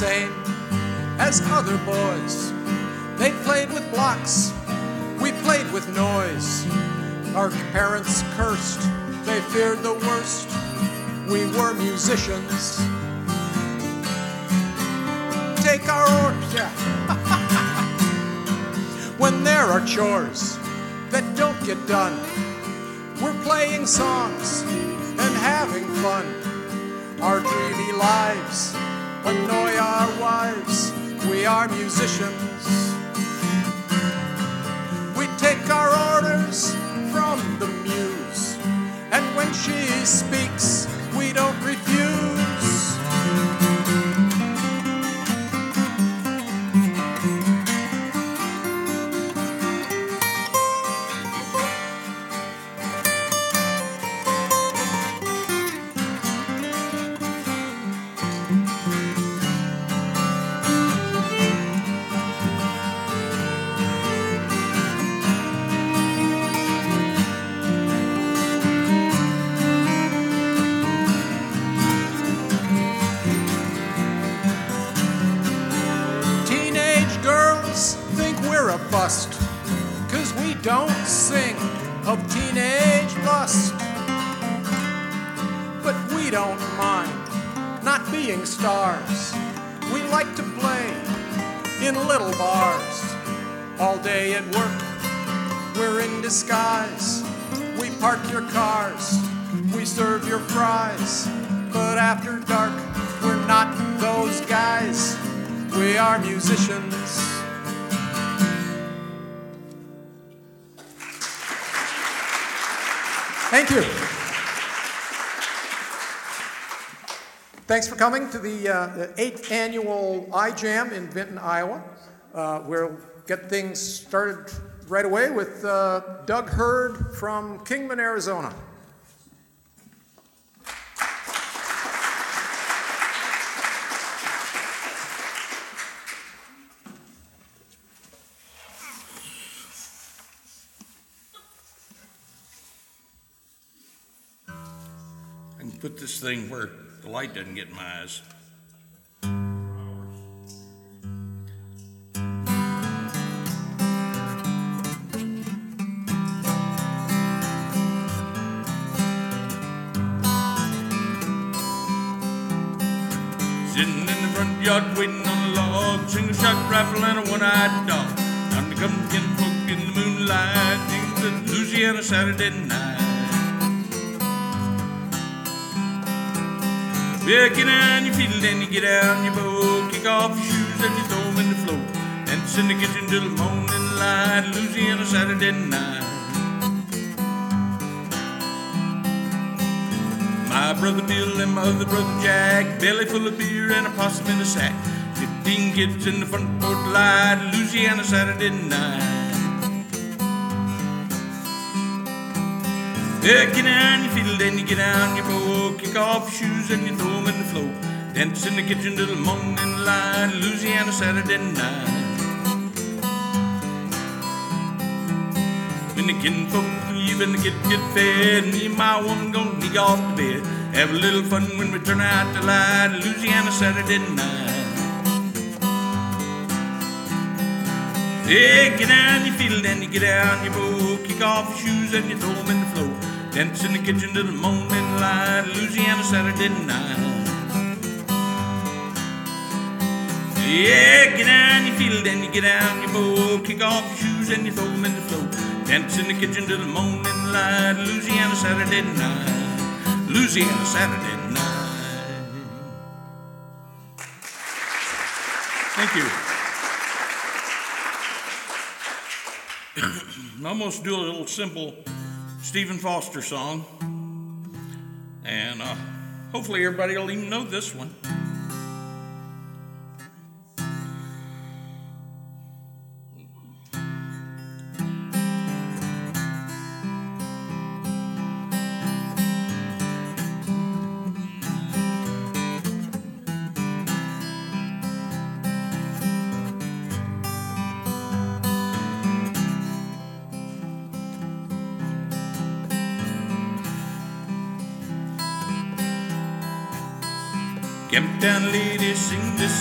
same as other boys. They played with blocks, we played with noise. Our parents cursed, they feared the worst. We were musicians. Take our yeah. when there are chores that don't get done, we're playing songs and having fun. Our dreamy lives annoy our wives. We are musicians. We take our orders from the muse, and when she speaks, like to play in little bars. All day at work, we're in disguise. We park your cars, we serve your fries. But after dark, we're not those guys. We are musicians. Thank you. Thanks for coming to the, uh, eighth annual iJam in Vinton, Iowa. Uh, we'll get things started right away with uh, Doug Hurd from Kingman, Arizona. Can put this thing where the light doesn't get in my eyes. Sitting in the front yard waiting on a log, single shot rifle and a one-eyed dog. Time to come get folk in the moonlight, a Louisiana Saturday night. Well, get on your feet and you get out on your bow, kick off your shoes and you throw them in the floor. Dance in the kitchen till the morning light, Louisiana Saturday night. My brother Bill and my other brother Jack, belly full of beer and a possum in a sack. Fifteen kids in the front porch light, Louisiana Saturday night. Yeah, get on your fiddle, then you get on your bow, kick off your shoes and you throw 'em in the floor. Dance in the kitchen till the morning light, Louisiana Saturday night. When the kinfolk leave and the kid get fed, me and my woman gonna sneak off to bed. Have a little fun when we turn out the light, Louisiana Saturday night. Yeah, get on your fiddle, then you get on your bow, kick off your shoes and you throw 'em in the floor. Dance in the kitchen till the morning light, Louisiana Saturday night. Yeah, get on your fiddle, then you get on your bow, kick off your shoes and you throw 'em in the floor. Dance in the kitchen till the morning light, Louisiana Saturday night, Louisiana Saturday night. Thank you. I'm almost do a little simple Stephen Foster song, and uh, hopefully everybody will even know this one.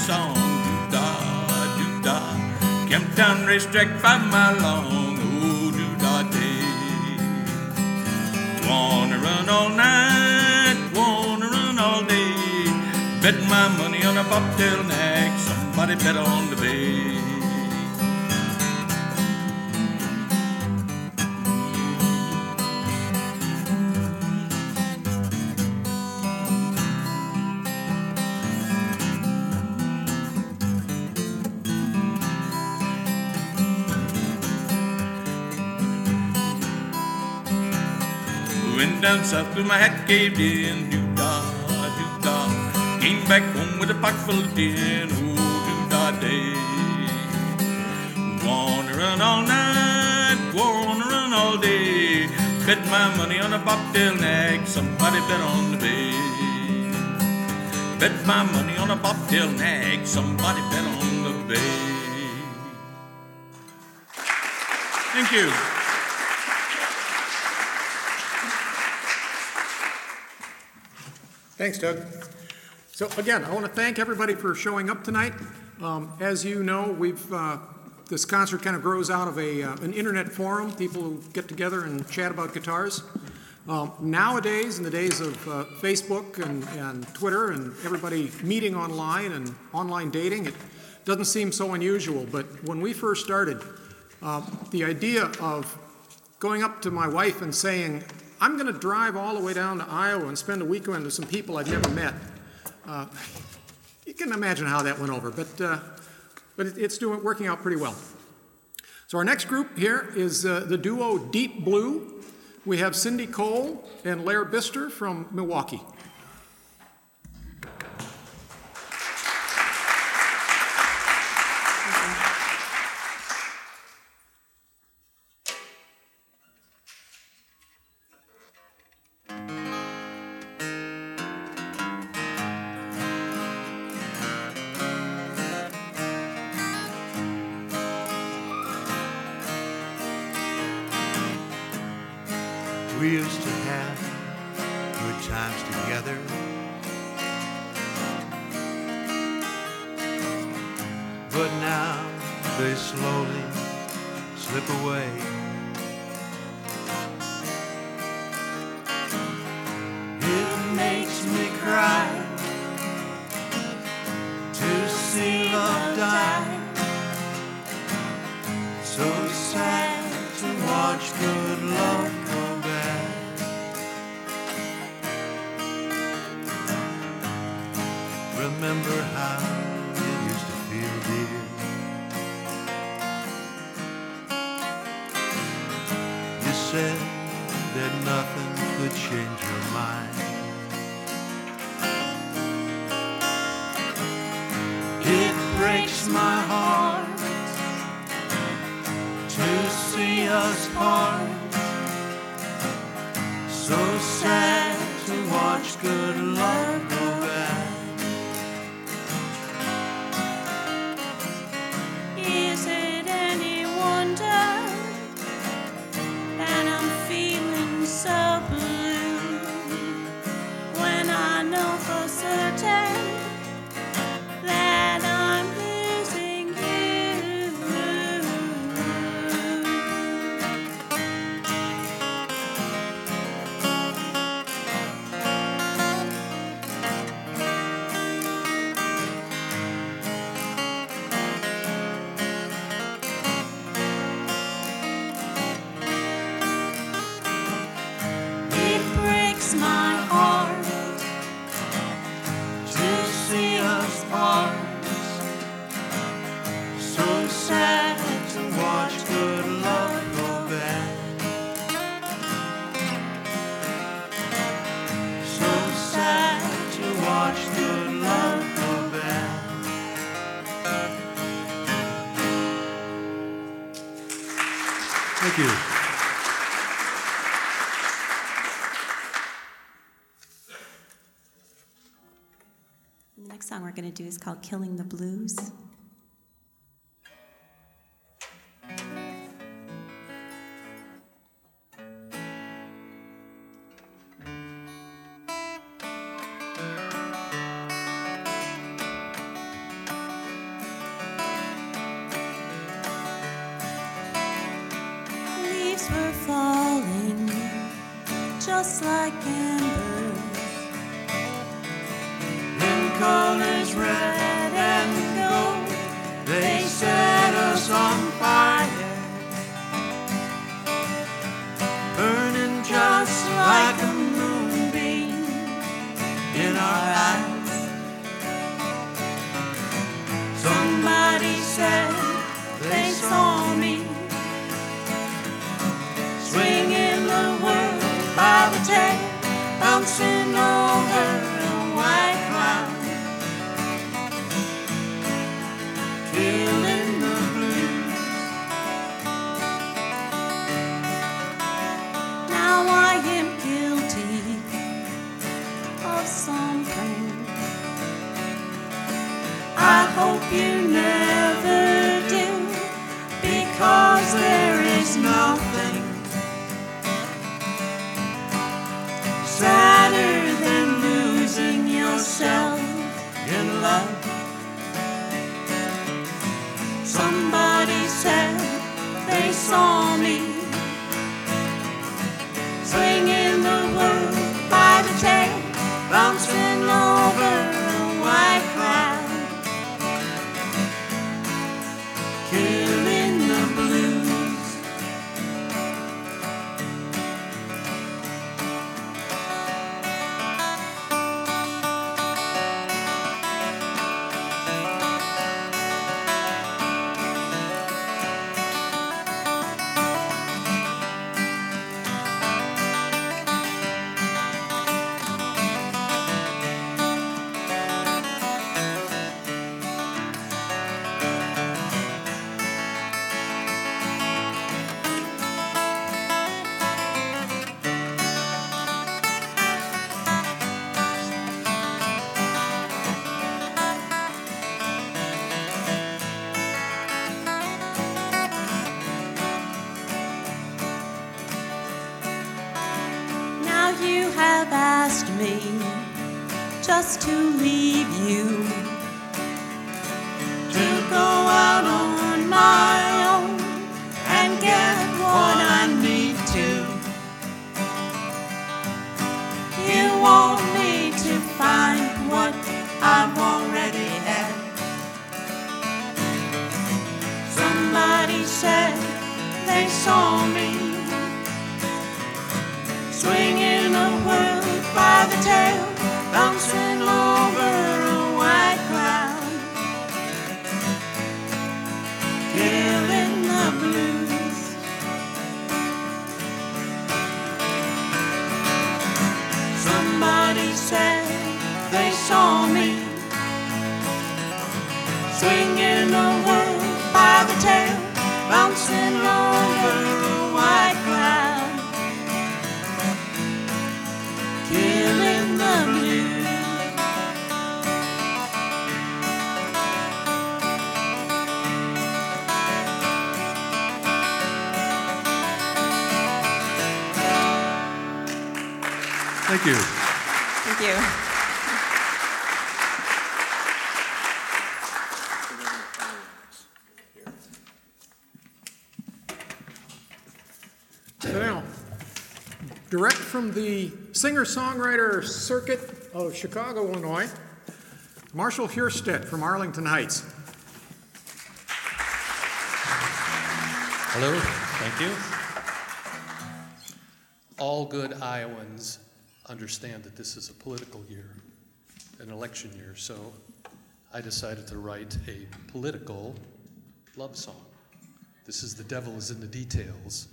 Sing this song, doo-da, doo-da. Camptown racetrack five mile long, oh, doo-da day. Wanna run all night, wanna run all day. Bet my money on a bobtail nag, somebody bet on the bay. Went down south till my hat caved in, doo da, doo da. Came back home with a pocket full of tin, oh, doo da day. Wanna run all night, wanna run all day. Bet my money on a bobtail nag, somebody bet on the bay. Bet my money on a bobtail nag, somebody bet on the bay. Thank you. Thanks, Doug. So again, I want to thank everybody for showing up tonight. Um, as you know, we've uh, this concert kind of grows out of a uh, an internet forum. People who get together and chat about guitars. Um, nowadays, in the days of uh, Facebook and, and Twitter and everybody meeting online and online dating, it doesn't seem so unusual. But when we first started, uh, the idea of going up to my wife and saying, I'm going to drive all the way down to Iowa and spend a weekend with some people I've never met. Uh, you can imagine how that went over, but, uh, but it, it's doing, working out pretty well. So our next group here is uh, the duo Deep Blue. We have Cindy Cole and Lair Bister from Milwaukee. going to do is called Killing the Blues. Leaves were falling just like amber. Bouncing over a white cloud, killing the blues. Somebody said they saw me swinging world by the tail, bouncing over Thank you. Thank you. Now, direct from the singer-songwriter circuit of Chicago, Illinois, Marshall Hierstedt from Arlington Heights. Hello, thank you. All good Iowans understand that this is a political year, an election year, so I decided to write a political love song. This is The Devil is in the Details.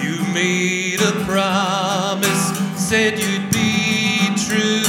You made a promise, said you'd be true.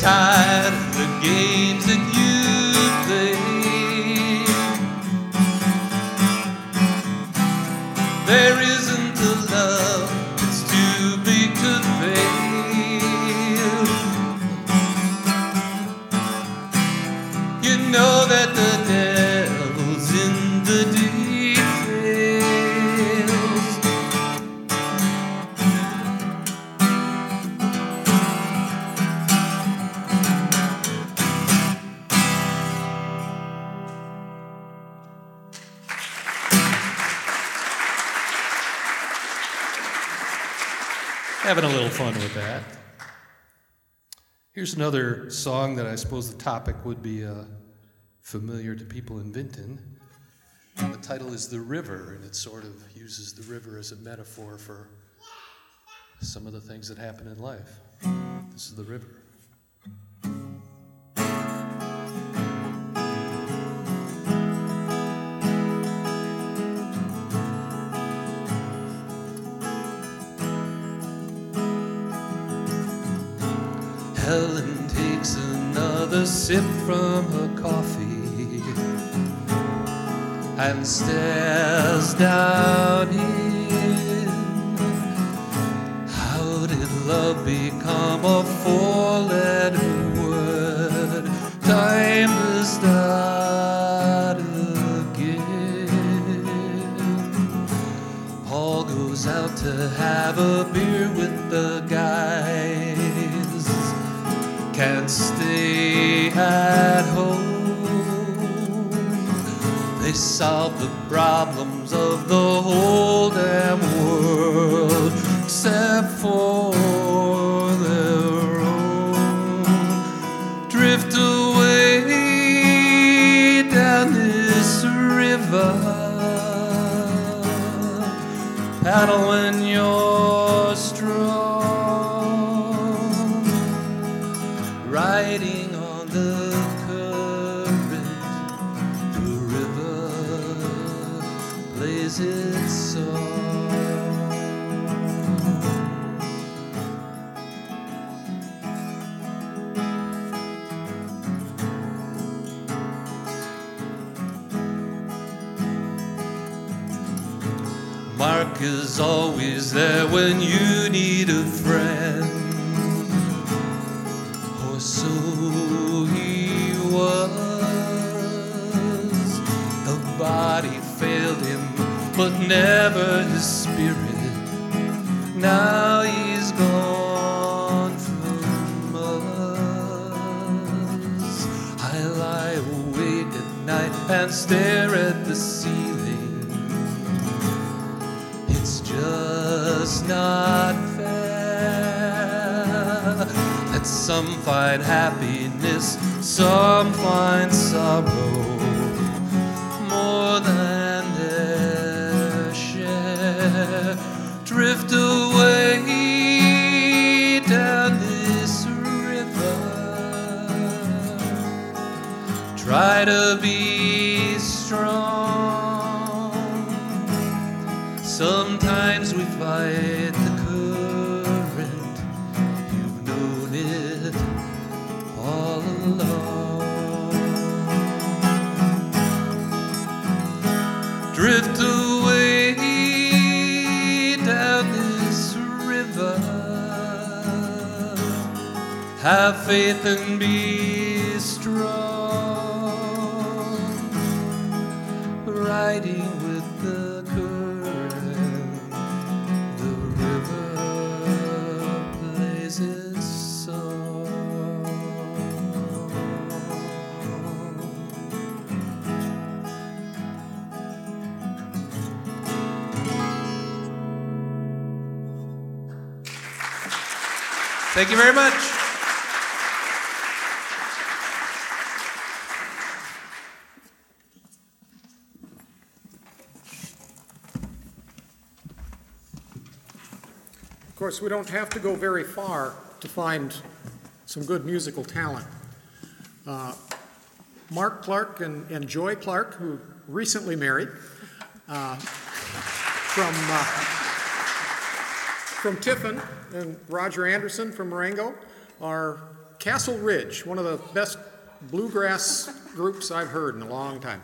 Getting Here's another song that I suppose the topic would be uh, familiar to people in Vinton. The title is The River, and it sort of uses the river as a metaphor for some of the things that happen in life. This is the river. Sip from her coffee and stares down in. How did love become a four letter word? Time to start again. Paul goes out to have a beer solve the problems of the whole damn world except for their own. Drift away down this river. Paddle plays its. Mark is always there when you need a friend. And stare at the ceiling. It's just not fair that some find happiness, some find sorrow Drift away down this river. Have faith and be strong. Riding Thank you very much. Of course, we don't have to go very far to find some good musical talent. Uh, Mark Clark and, and Joy Clark, who recently married, uh, from, uh, from Tiffin, and Roger Anderson from Marengo, are Castle Ridge, one of the best bluegrass groups I've heard in a long time.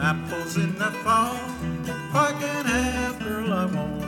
Apples in the fall. I can have girl I want,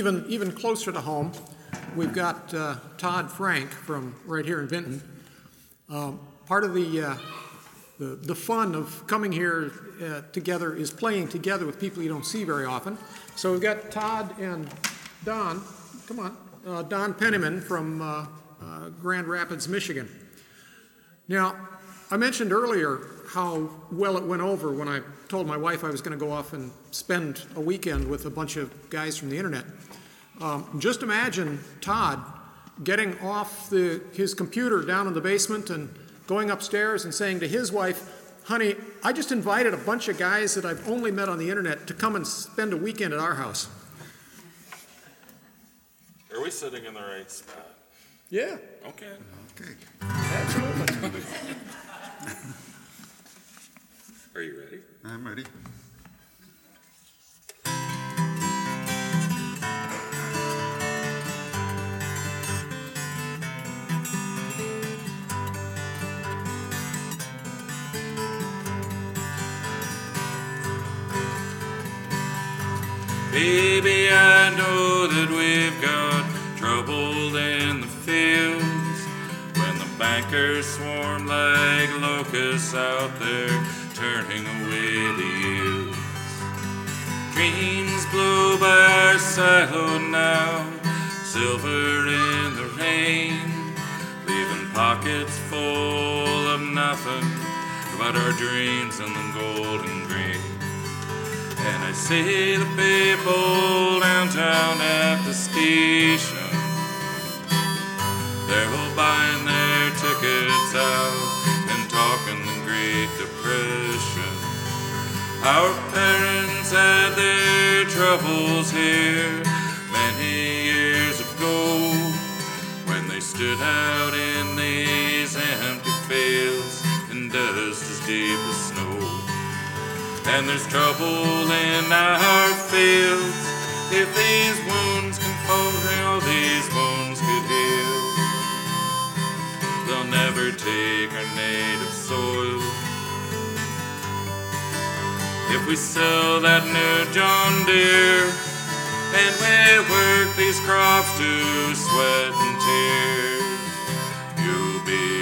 even, even closer to home, we've got uh, Todd Frank from right here in Vinton. Um, Part of the, uh, the, the fun of coming here uh, together is playing together with people you don't see very often. So we've got Todd and Don, come on, uh, Don Penniman from uh, uh, Grand Rapids, Michigan. Now, I mentioned earlier how well it went over when I told my wife I was going to go off and spend a weekend with a bunch of guys from the internet. Um, just imagine Todd getting off the, his computer down in the basement and going upstairs and saying to his wife, Honey, I just invited a bunch of guys that I've only met on the internet to come and spend a weekend at our house. Are we sitting in the right spot? Yeah, Okay. absolutely. Are you ready? I'm ready. That we've got trouble in the fields when the bankers swarm like locusts out there turning away the yields. Dreams blow by our silo now, silver in the rain, leaving pockets full of nothing but our dreams and the golden green. And I see the people downtown at the station. They're all buying their tickets out and talking the Great Depression. Our parents had their troubles here many years ago when they stood out in these empty fields and dust as deep. And there's trouble in our fields. If these wounds can fall, these wounds could heal. They'll never take our native soil. If we sell that new John Deere and we work these crops to sweat and tears, you'll be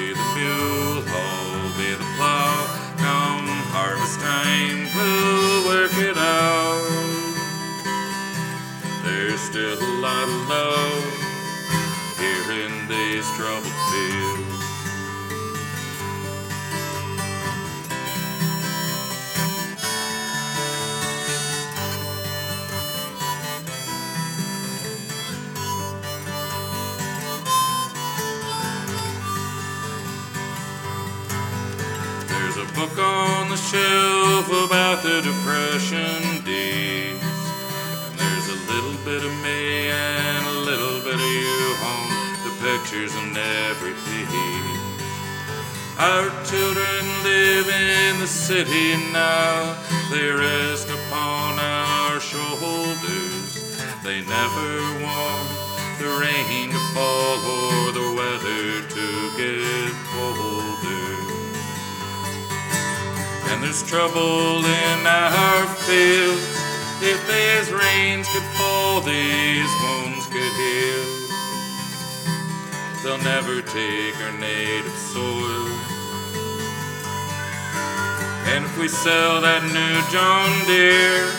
Still a lot here in these troubled fields. There's a book on the shelf about the Depression pictures on every page. Our children live in the city now, they rest upon our shoulders. They never want the rain to fall or the weather to get colder. And there's trouble in our fields. If these rains could fall, these wounds could heal. They'll never take our native soil. And if we sell that new John Deere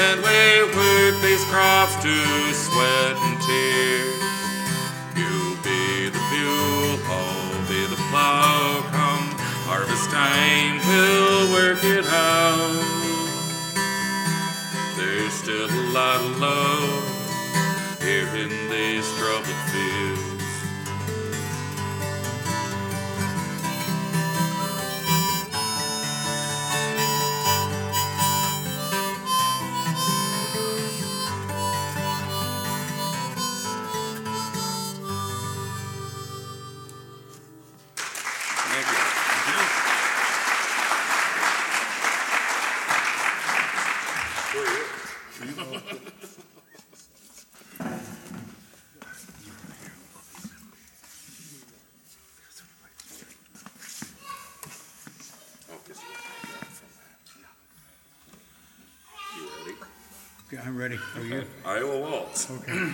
and we work these crops to sweat and tears, you'll be the fuel, I'll be the plow. Come harvest time, we'll work it out. There's still a lot of love here in these troubled fields. Ready. Are you? Iowa Waltz. Okay.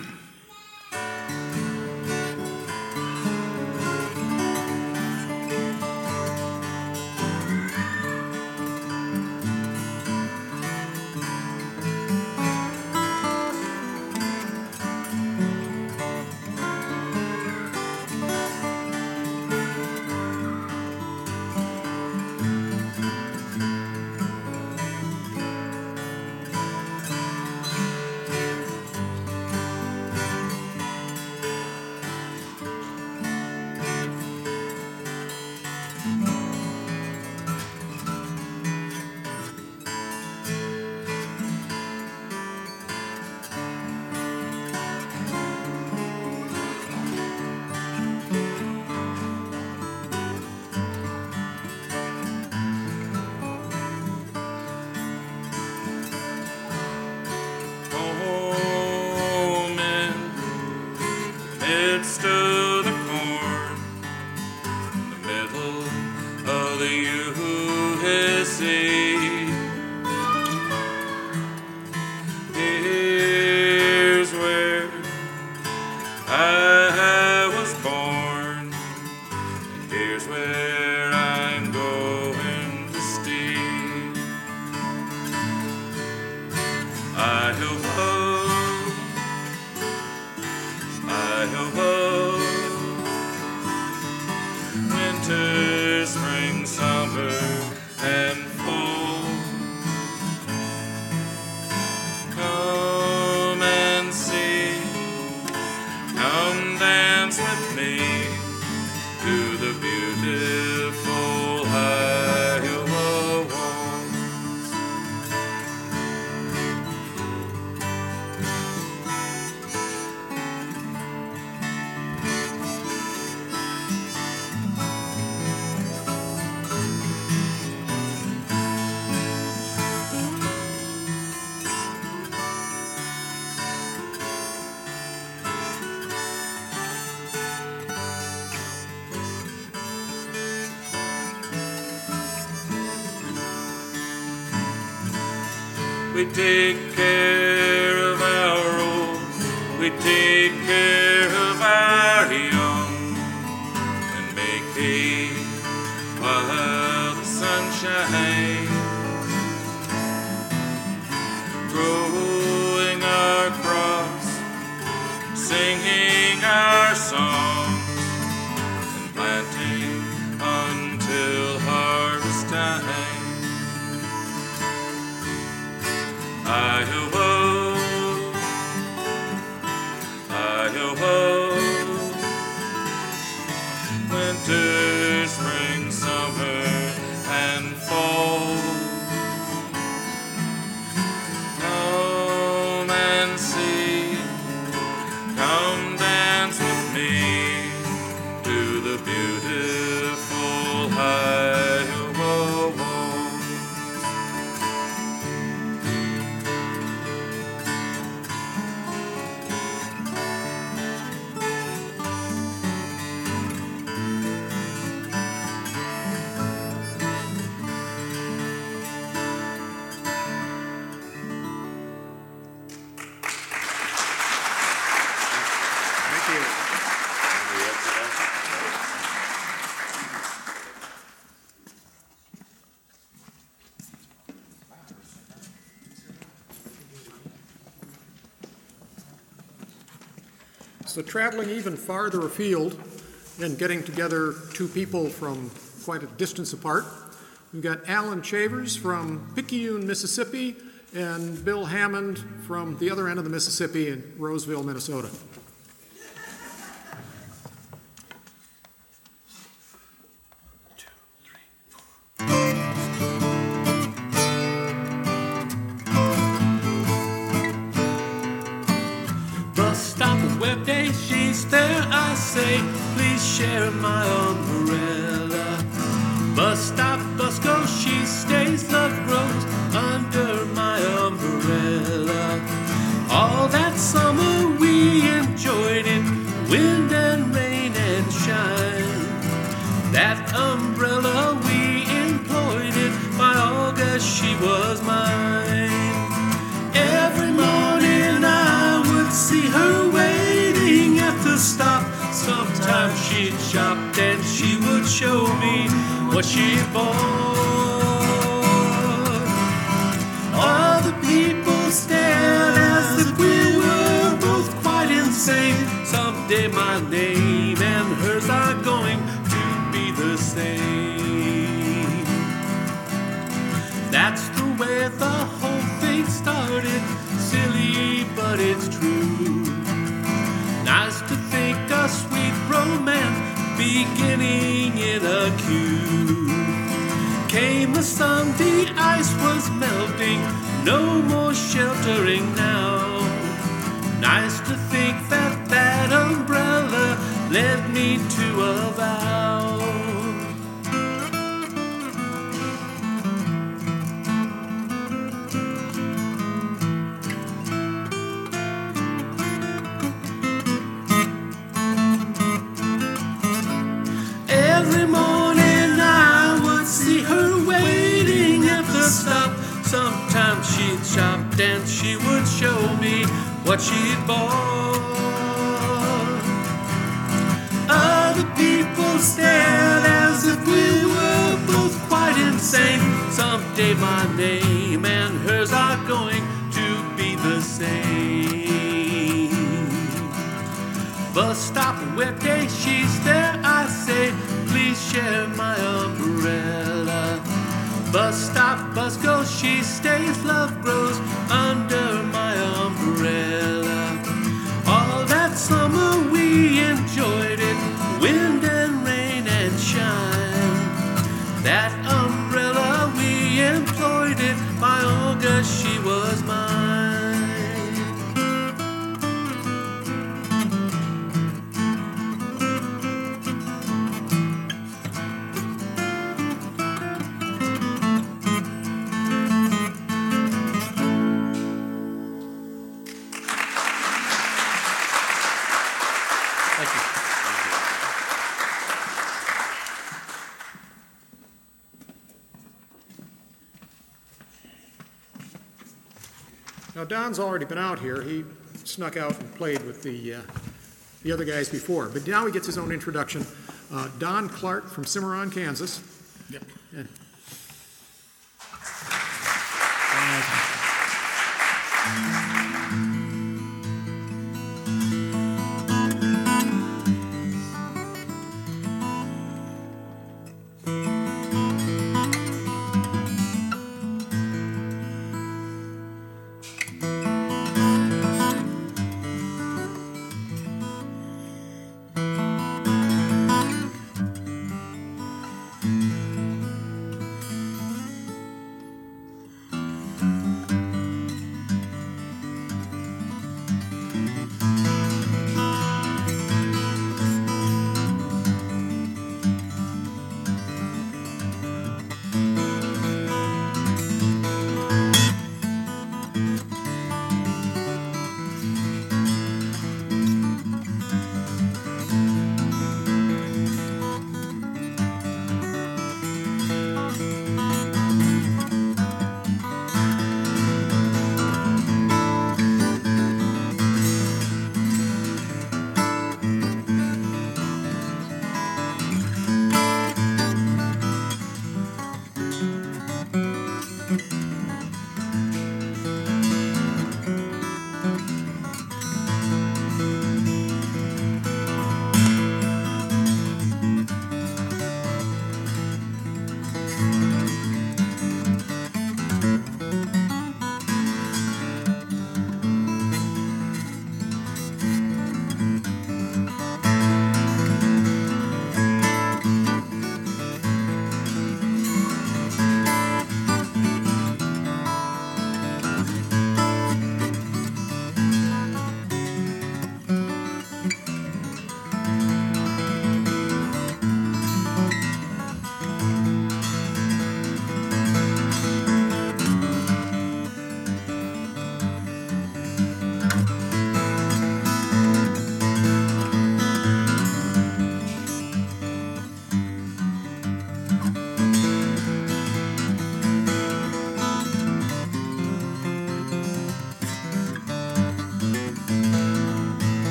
We So traveling even farther afield and getting together two people from quite a distance apart, we've got Alan Chavers from Picayune, Mississippi, and Bill Hammond from the other end of the Mississippi in Roseville, Minnesota. That umbrella we employed it, by August she was mine. Every morning I would see her waiting at the stop. Sometimes she'd shop and she would show me what she bought. All the people stared as if we were both quite insane. Someday my name That's the way the whole thing started. Silly, but it's true. Nice to think a sweet romance beginning in a queue. Came sun, the ice was melting, no more sheltering now. Nice to think that that umbrella led me to a vow. Shop and she would show me what she'd bought. Other people stared as if we were both quite insane. Someday my name and hers are going to be the same. Bus stop where day she's there, I say, please share bus goes, she stays, love grows Don's already been out here. He snuck out and played with the, uh, the other guys before, but now he gets his own introduction. Uh, Don Clark from Cimarron, Kansas. Yep.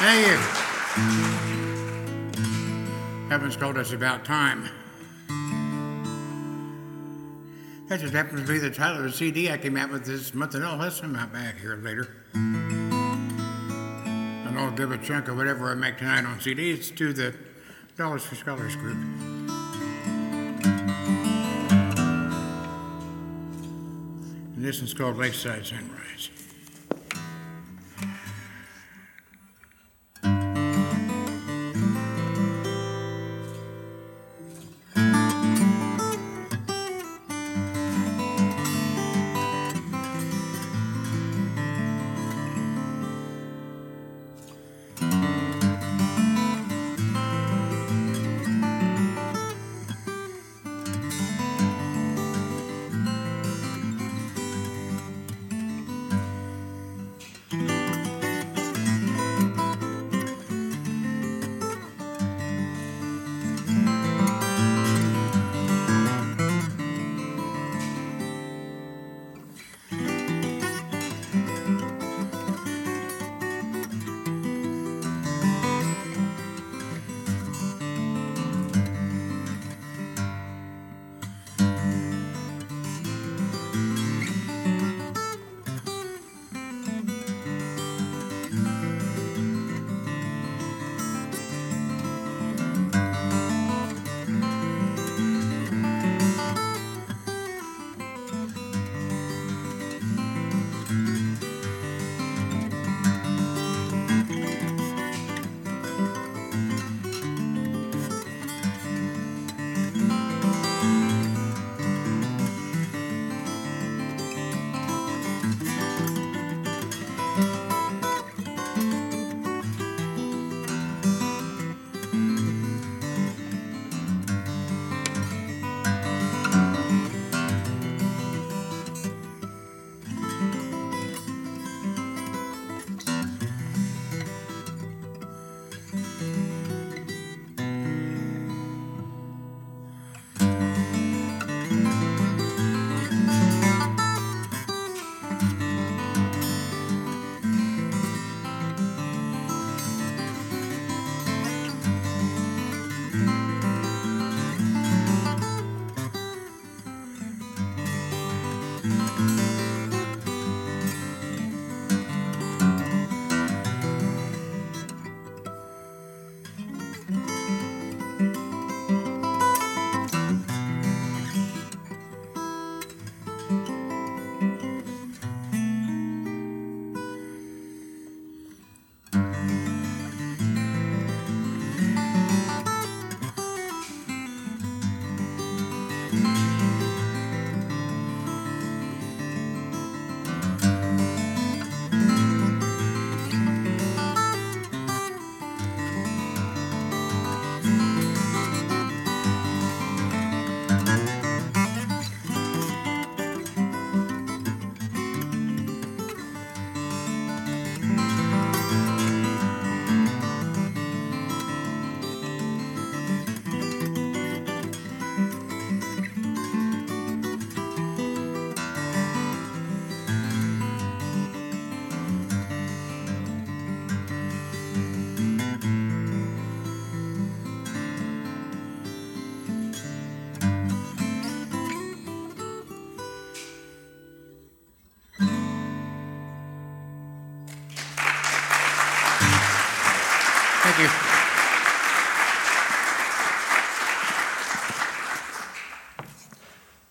Thank you. Heavens told us about time. That just happens to be the title of the CD I came out with this month, and I'll some out back here later. And I'll give a chunk of whatever I make tonight on CDs to the Dollars for Scholars group. And this one's called Lakeside Sunrise.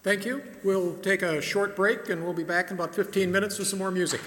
Thank you. We'll take a short break and we'll be back in about 15 minutes with some more music.